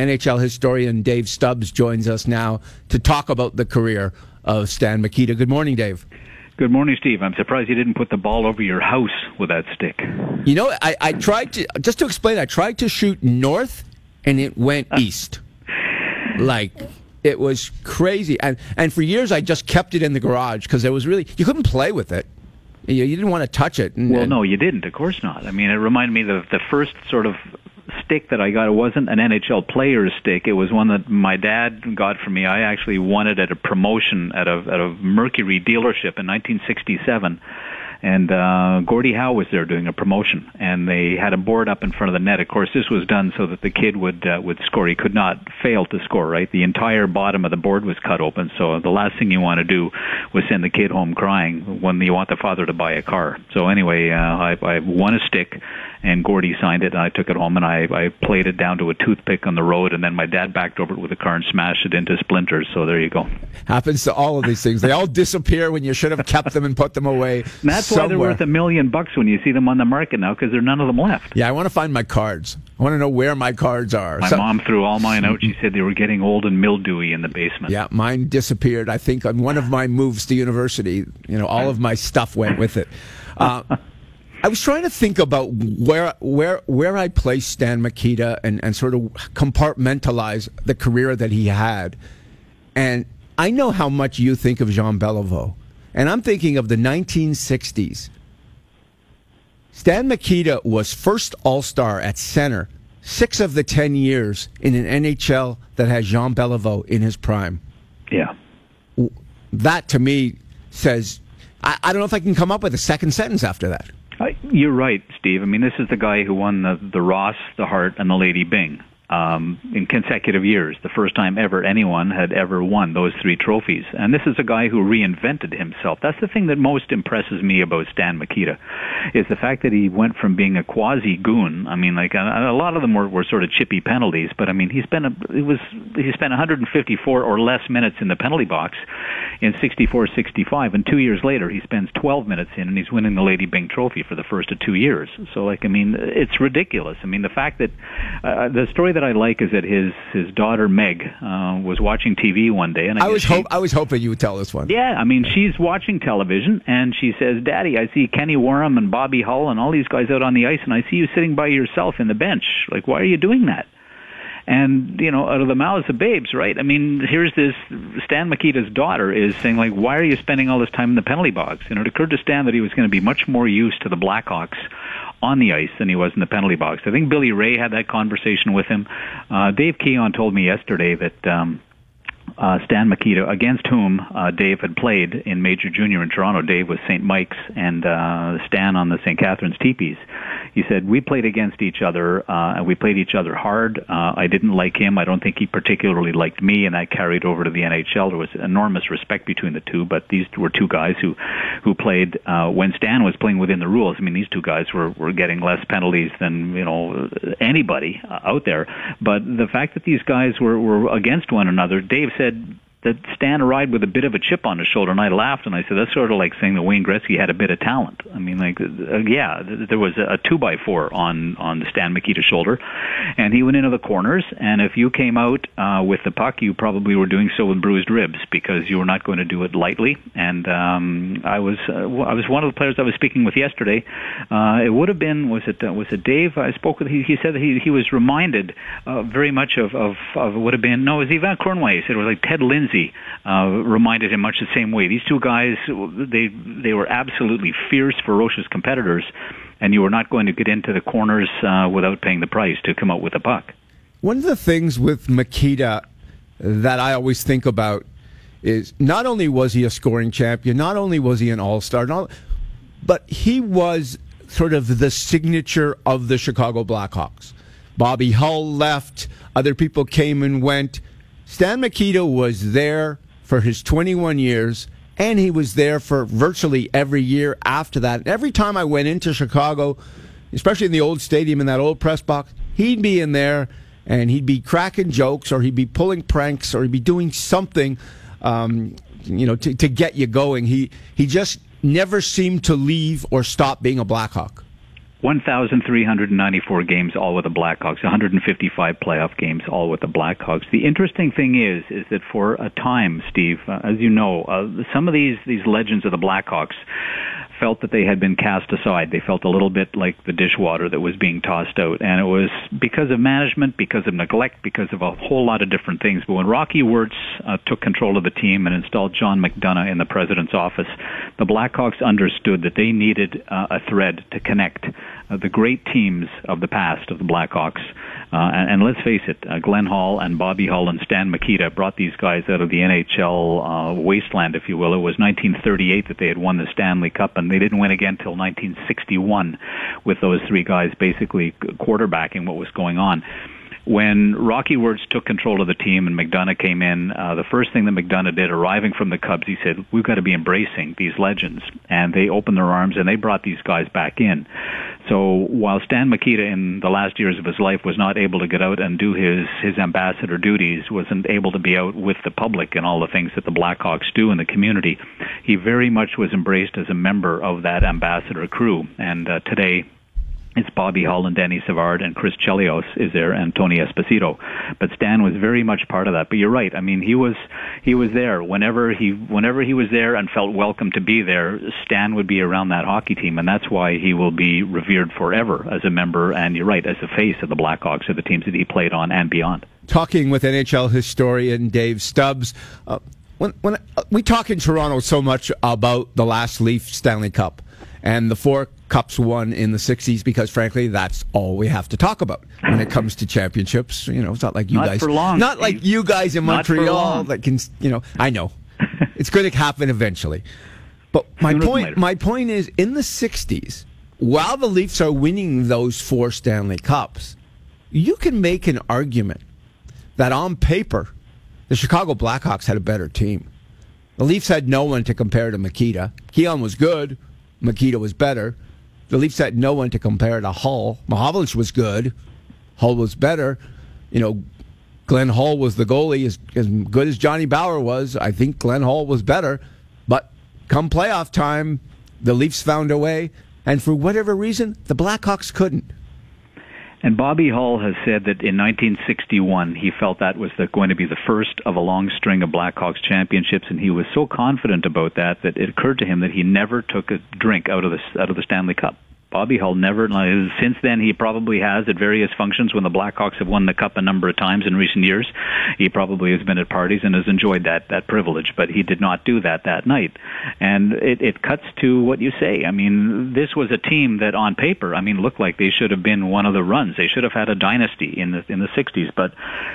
NHL historian Dave Stubbs joins us now to talk about the career of Stan Mikita. Good morning, Dave. Good morning, Steve. I'm surprised you didn't put the ball over your house with that stick. You know, I, I tried to, just to explain, I tried to shoot north and it went uh. east. Like, it was crazy. And, and for years, I just kept it in the garage because it was really, you couldn't play with it. You, you didn't want to touch it. And, well, no, you didn't. Of course not. I mean, it reminded me of the first sort of stick that I got. It wasn't an NHL player's stick. It was one that my dad got for me. I actually won it at a promotion at a at a Mercury dealership in 1967 and uh, Gordie Howe was there doing a promotion, and they had a board up in front of the net. Of course, this was done so that the kid would uh, would score. He could not fail to score. Right, the entire bottom of the board was cut open. So the last thing you want to do was send the kid home crying when you want the father to buy a car. So anyway, uh, I, I won a stick and Gordie signed it, and I took it home and I, I played it down to a toothpick on the road, and then my dad backed over it with a car and smashed it into splinters. So there you go. Happens to all of these things. They all disappear when you should have kept them and put them away. And that's somewhere. why they're worth a million bucks when you see them on the market now, because there are none of them left. Yeah, I want to find my cards. I want to know where my cards are. My so, mom threw all mine out. She said they were getting old and mildewy in the basement. Yeah, mine disappeared. I think on one of my moves to university, you know, all of my stuff went with it. Uh, I was trying to think about where where where I place Stan Mikita and, and sort of compartmentalize the career that he had. And I know how much you think of Jean Beliveau. And I'm thinking of the 1960s. Stan Mikita was first All Star at center six of the 10 years in an NHL that has Jean Beliveau in his prime. Yeah. That to me says, I, I don't know if I can come up with a second sentence after that. You're right, Steve. I mean, this is the guy who won the the Ross, the Hart, and the Lady Byng um, in consecutive years. The first time ever anyone had ever won those three trophies. And this is a guy who reinvented himself. That's the thing that most impresses me about Stan Mikita, is the fact that he went from being a quasi goon. I mean, like a, a lot of them were, were sort of chippy penalties, but I mean, he spent a, it was he spent 154 or less minutes in the penalty box in 64-65, and two years later he spends 12 minutes in, and he's winning the Lady Byng Trophy for the first of two years. So, like, I mean, it's ridiculous. I mean, the fact that uh, the story that that I like is that his his daughter Meg uh, was watching TV one day, and I, I was hope I was hoping you would tell this one. Yeah, I mean she's watching television, and she says, "Daddy, I see Kenny Wharram and Bobby Hull and all these guys out on the ice, and I see you sitting by yourself in the bench. Like, why are you doing that?" and you know out of the mouths of babes right i mean here's this stan mikita's daughter is saying like why are you spending all this time in the penalty box and it occurred to stan that he was going to be much more used to the blackhawks on the ice than he was in the penalty box. I think Billy Reay had that conversation with him. Uh, Dave Keon told me yesterday that um, uh, Stan Mikita, against whom uh, Dave had played in Major Junior in Toronto. Dave was St. Mike's and uh, Stan on the St. Catharines Teepees. He said we played against each other uh, and we played each other hard. Uh, I didn't like him. I don't think he particularly liked me, and that carried over to the NHL. There was enormous respect between the two, but these were two guys who who played uh, when Stan was playing within the rules. I mean, these two guys were were getting less penalties than you know anybody out there. But the fact that these guys were were against one another, Dave said said that Stan arrived with a bit of a chip on his shoulder, and I laughed and I said, "That's sort of like saying that Wayne Gretzky had a bit of talent." I mean, like, uh, yeah, there was a, a two by four on on Stan Mikita's shoulder, and he went into the corners. And if you came out uh, with the puck, you probably were doing so with bruised ribs because you were not going to do it lightly. And um, I was uh, I was one of the players I was speaking with yesterday. Uh, it would have been was it uh, was it Dave I spoke with? He, he said that he he was reminded uh, very much of of of would have been no, it was Yvan Cournoyer. He said it was like Ted Lindsay Lindsay uh, reminded him much the same way. These two guys, they they were absolutely fierce, ferocious competitors, and you were not going to get into the corners uh, without paying the price to come out with a puck. One of the things with Mikita that I always think about is not only was he a scoring champion, not only was he an all star, but he was sort of the signature of the Chicago Blackhawks. Bobby Hull left, other people came and went. Stan Mikita was there for his 21 years, and he was there for virtually every year after that. every time I went into Chicago, especially in the old stadium in that old press box, he'd be in there and he'd be cracking jokes or he'd be pulling pranks or he'd be doing something, um, you know, to, to get you going. He he just never seemed to leave or stop being a Blackhawk. 1,394 games, all with the Blackhawks. 155 playoff games, all with the Blackhawks. The interesting thing is, is that for a time, Steve, uh, as you know, uh, some of these these legends of the Blackhawks felt that they had been cast aside. They felt a little bit like the dishwater that was being tossed out. And it was because of management, because of neglect, because of a whole lot of different things. But when Rocky Wirtz uh, took control of the team and installed John McDonough in the president's office, the Blackhawks understood that they needed uh, a thread to connect uh, the great teams of the past of the Blackhawks. Uh, and, and let's face it, uh, Glenn Hall and Bobby Hull and Stan Mikita brought these guys out of the NHL uh, wasteland, if you will. It was 1938 that they had won the Stanley Cup, and they didn't win again until 1961 with those three guys basically quarterbacking what was going on when Rocky Wirtz took control of the team and McDonough came in, uh, the first thing that McDonough did, arriving from the Cubs, he said, "We've got to be embracing these legends," and they opened their arms and they brought these guys back in. So while Stan Mikita, in the last years of his life, was not able to get out and do his his ambassador duties, wasn't able to be out with the public and all the things that the Blackhawks do in the community, he very much was embraced as a member of that ambassador crew. And uh, today, it's Bobby Hull and Danny Savard and Chris Chelios is there and Tony Esposito. But Stan was very much part of that. But you're right. I mean, he was he was there whenever he whenever he was there and felt welcome to be there. Stan would be around that hockey team, and that's why he will be revered forever as a member. And you're right, as a face of the Blackhawks or the teams that he played on and beyond. Talking with NHL historian Dave Stubbs. Uh, when, when uh, we talk in Toronto so much about the last Leaf Stanley Cup and the four cups won in the 60s because frankly that's all we have to talk about when it comes to championships you know it's not like you not guys long, not Steve. like you guys in Not Montreal that can you know I know it's going to happen eventually but my Sooner point my point is in the 60s while the Leafs are winning those four Stanley Cups you can make an argument that on paper the Chicago Blackhawks had a better team the Leafs had no one to compare to Mikita. Keon was good. Mikita was better. The Leafs had no one to compare to Hull. Mahovlich was good. Hull was better. You know, Glenn Hall was the goalie. As, as good as Johnny Bower was, I think Glenn Hall was better. But come playoff time, the Leafs found a way. And for whatever reason, the Blackhawks couldn't. And Bobby Hull has said that in 1961 he felt that was the, going to be the first of a long string of Blackhawks championships, and he was so confident about that that it occurred to him that he never took a drink out of the out of the Stanley Cup. Bobby Hull never. Since then, he probably has at various functions when the Blackhawks have won the cup a number of times in recent years. He probably has been at parties and has enjoyed that that privilege, but he did not do that that night. And it, it cuts to what you say. I mean, this was a team that, on paper, I mean, looked like they should have been one of the runs. They should have had a dynasty in the in the '60s, but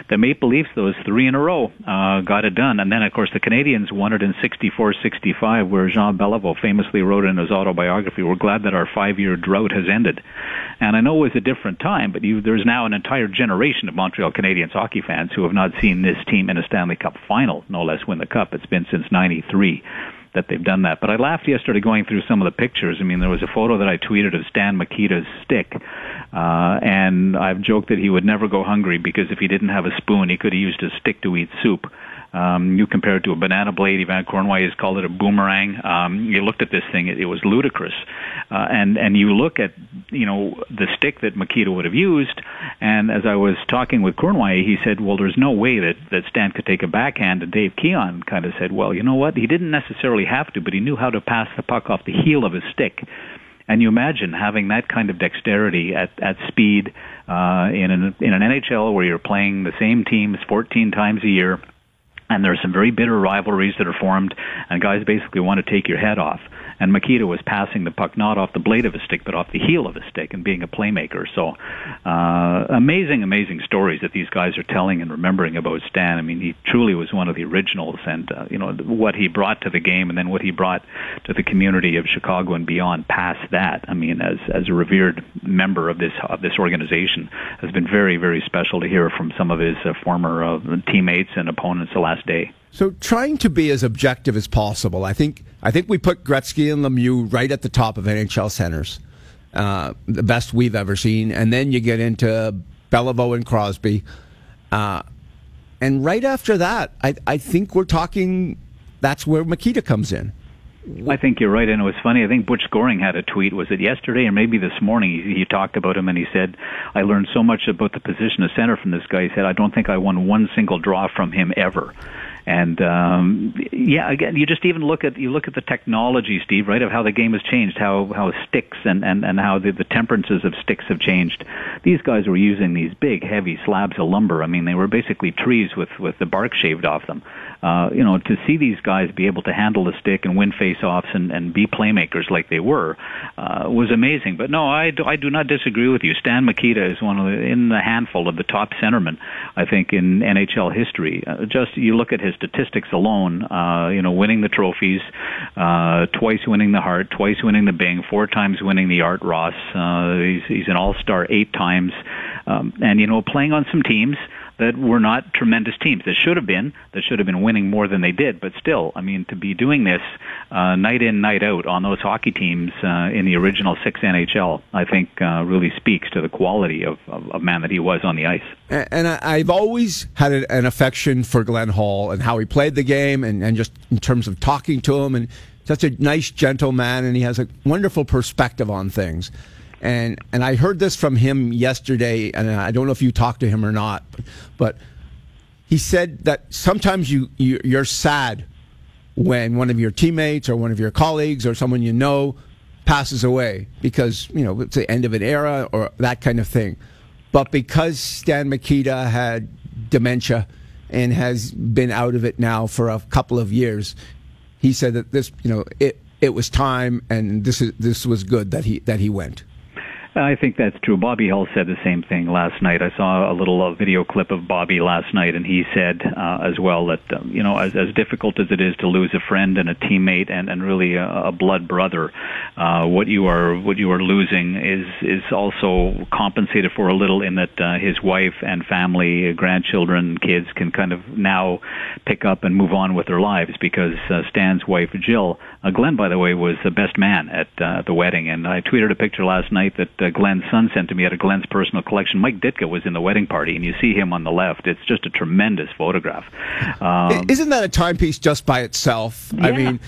the Maple Leafs, those three in a row, uh, got it done. And then, of course, the Canadiens won it in '64-'65, where Jean Beliveau famously wrote in his autobiography, "We're glad that our five-year drought has ended. And I know it was a different time, but you, there's now an entire generation of Montreal Canadiens hockey fans who have not seen this team in a Stanley Cup final, no less win the cup. It's been since 93 that they've done that. But I laughed yesterday going through some of the pictures. I mean, there was a photo that I tweeted of Stan Mikita's stick. Uh, and I've joked that he would never go hungry because if he didn't have a spoon, he could have used his stick to eat soup. Um, you compare it to a banana blade. Yvan Cournoyer has called it a boomerang. Um, you looked at this thing; it, it was ludicrous. Uh, and and you look at you know the stick that Mikita would have used. And as I was talking with Cornway, he said, "Well, there's no way that that Stan could take a backhand." And Dave Keon kind of said, "Well, you know what? He didn't necessarily have to, but he knew how to pass the puck off the heel of his stick." And you imagine having that kind of dexterity at at speed uh, in an in an NHL where you're playing the same teams 14 times a year and there are some very bitter rivalries that are formed, and guys basically want to take your head off. And Mikita was passing the puck not off the blade of a stick, but off the heel of a stick, and being a playmaker. So, uh, amazing, amazing stories that these guys are telling and remembering about Stan. I mean, he truly was one of the originals, and uh, you know what he brought to the game, and then what he brought to the community of Chicago and beyond. Past that, I mean, as as a revered member of this of this organization, has been very, very special to hear from some of his uh, former uh, teammates and opponents the last day. So trying to be as objective as possible. I think I think we put Gretzky and Lemieux right at the top of NHL centers, uh, the best we've ever seen, and then you get into Beliveau and Crosby, uh, and right after that, I, I think we're talking. That's where Mikita comes in. I think you're right, and it was funny. I think Butch Goring had a tweet. Was it yesterday or maybe this morning? He, he talked about him and he said, "I learned so much about the position of center from this guy." He said, "I don't think I won one single draw from him ever." And um, yeah, again, you just even look at you look at the technology, Steve, right, of how the game has changed, how how sticks and and and how the, the temperances of sticks have changed. These guys were using these big, heavy slabs of lumber. I mean, they were basically trees with with the bark shaved off them. Uh, you know, to see these guys be able to handle the stick and win face-offs and, and be playmakers like they were uh, was amazing. But no, I do, I do not disagree with you. Stan Mikita is one of the in the handful of the top centermen, I think, in NHL history. Uh, just you look at his statistics alone, uh, you know, winning the trophies, uh, twice winning the Hart, twice winning the Byng, four times winning the Art Ross. Uh, he's, he's an All-Star eight times, um, and you know, playing on some teams that were not tremendous teams. That should have been. That should have been winning more than they did. But still, I mean, to be doing this uh, night in, night out on those hockey teams uh, in the original six NHL, I think uh, really speaks to the quality of, of, of man that he was on the ice. And, I've always had an affection for Glenn Hall and how he played the game, and, and just in terms of talking to him, and such a nice, gentle man, and he has a wonderful perspective on things and and I heard this from him yesterday, and I don't know if you talked to him or not, but he said that sometimes you, you you're sad when one of your teammates or one of your colleagues or someone you know passes away because you know it's the end of an era or that kind of thing. But because Stan Mikita had dementia and has been out of it now for a couple of years, he said that this you know it it was time and this is this was good that he that he went. I think that's true. Bobby Hull said the same thing last night. I saw a little uh, video clip of Bobby last night, and he said uh, as well that um, you know, as, as difficult as it is to lose a friend and a teammate and, and really a, a blood brother, uh, what you are what you are losing is is also compensated for a little in that uh, his wife and family, grandchildren, kids can kind of now pick up and move on with their lives because uh, Stan's wife Jill, uh, Glenn, by the way, was the best man at uh, the wedding, and I tweeted a picture last night that. Uh, uh, Glenn's son sent to me out of Glenn's personal collection. Mike Ditka was in the wedding party, and you see him on the left. It's just a tremendous photograph. Um, Isn't that a timepiece just by itself? Yeah. I mean,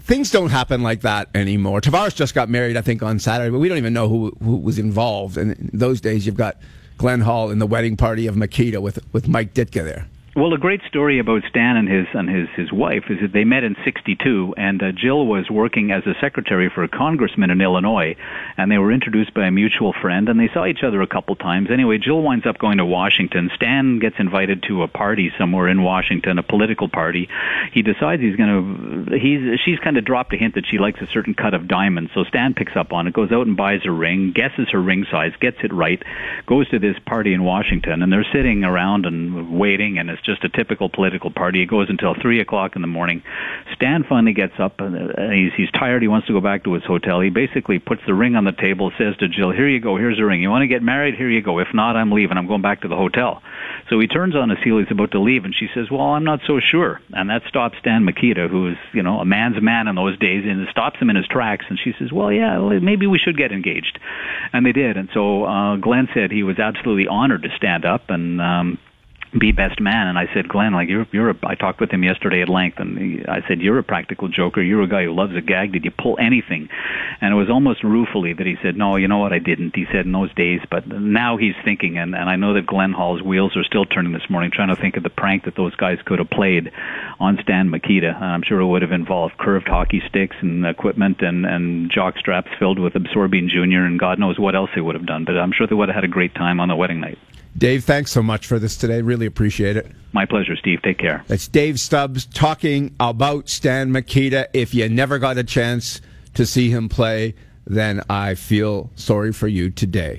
things don't happen like that anymore. Tavares just got married, I think, on Saturday, but we don't even know who who was involved. And in those days, you've got Glenn Hall in the wedding party of Mikita with with Mike Ditka there. Well, a great story about Stan and his and his his wife is that they met in '62, and uh, Jill was working as a secretary for a congressman in Illinois, and they were introduced by a mutual friend, and they saw each other a couple times. Anyway, Jill winds up going to Washington. Stan gets invited to a party somewhere in Washington, a political party. He decides he's going to. He's she's kind of dropped a hint that she likes a certain cut of diamonds, so Stan picks up on it, goes out and buys a ring, guesses her ring size, gets it right, goes to this party in Washington, and they're sitting around and waiting, and it's just a typical political party. It goes until three o'clock in the morning. Stan finally gets up and uh, he's he's tired. He wants to go back to his hotel. He basically puts the ring on the table, says to Jill, "Here you go. Here's the ring. You want to get married? Here you go. If not, I'm leaving. I'm going back to the hotel." So he turns on his heel. He's about to leave, and she says, "Well, I'm not so sure." And that stops Stan Mikita, who is you know a man's man in those days, and it stops him in his tracks. And she says, "Well, yeah, maybe we should get engaged," and they did. And so uh, Glenn said he was absolutely honored to stand up and. Um, be best man. And I said, Glenn, like you're, you're. A, I talked with him yesterday at length, and he, I said, you're a practical joker. You're a guy who loves a gag. Did you pull anything? And it was almost ruefully that he said, no, you know what, I didn't. He said in those days, but now he's thinking, and, and I know that Glenn Hall's wheels are still turning this morning, trying to think of the prank that those guys could have played on Stan Mikita. I'm sure it would have involved curved hockey sticks and equipment and and jock straps filled with Absorbine Junior, and God knows what else they would have done. But I'm sure they would have had a great time on the wedding night. Dave, thanks so much for this today. Really appreciate it. My pleasure, Steve. Take care. That's Dave Stubbs talking about Stan Mikita. If you never got a chance to see him play, then I feel sorry for you today.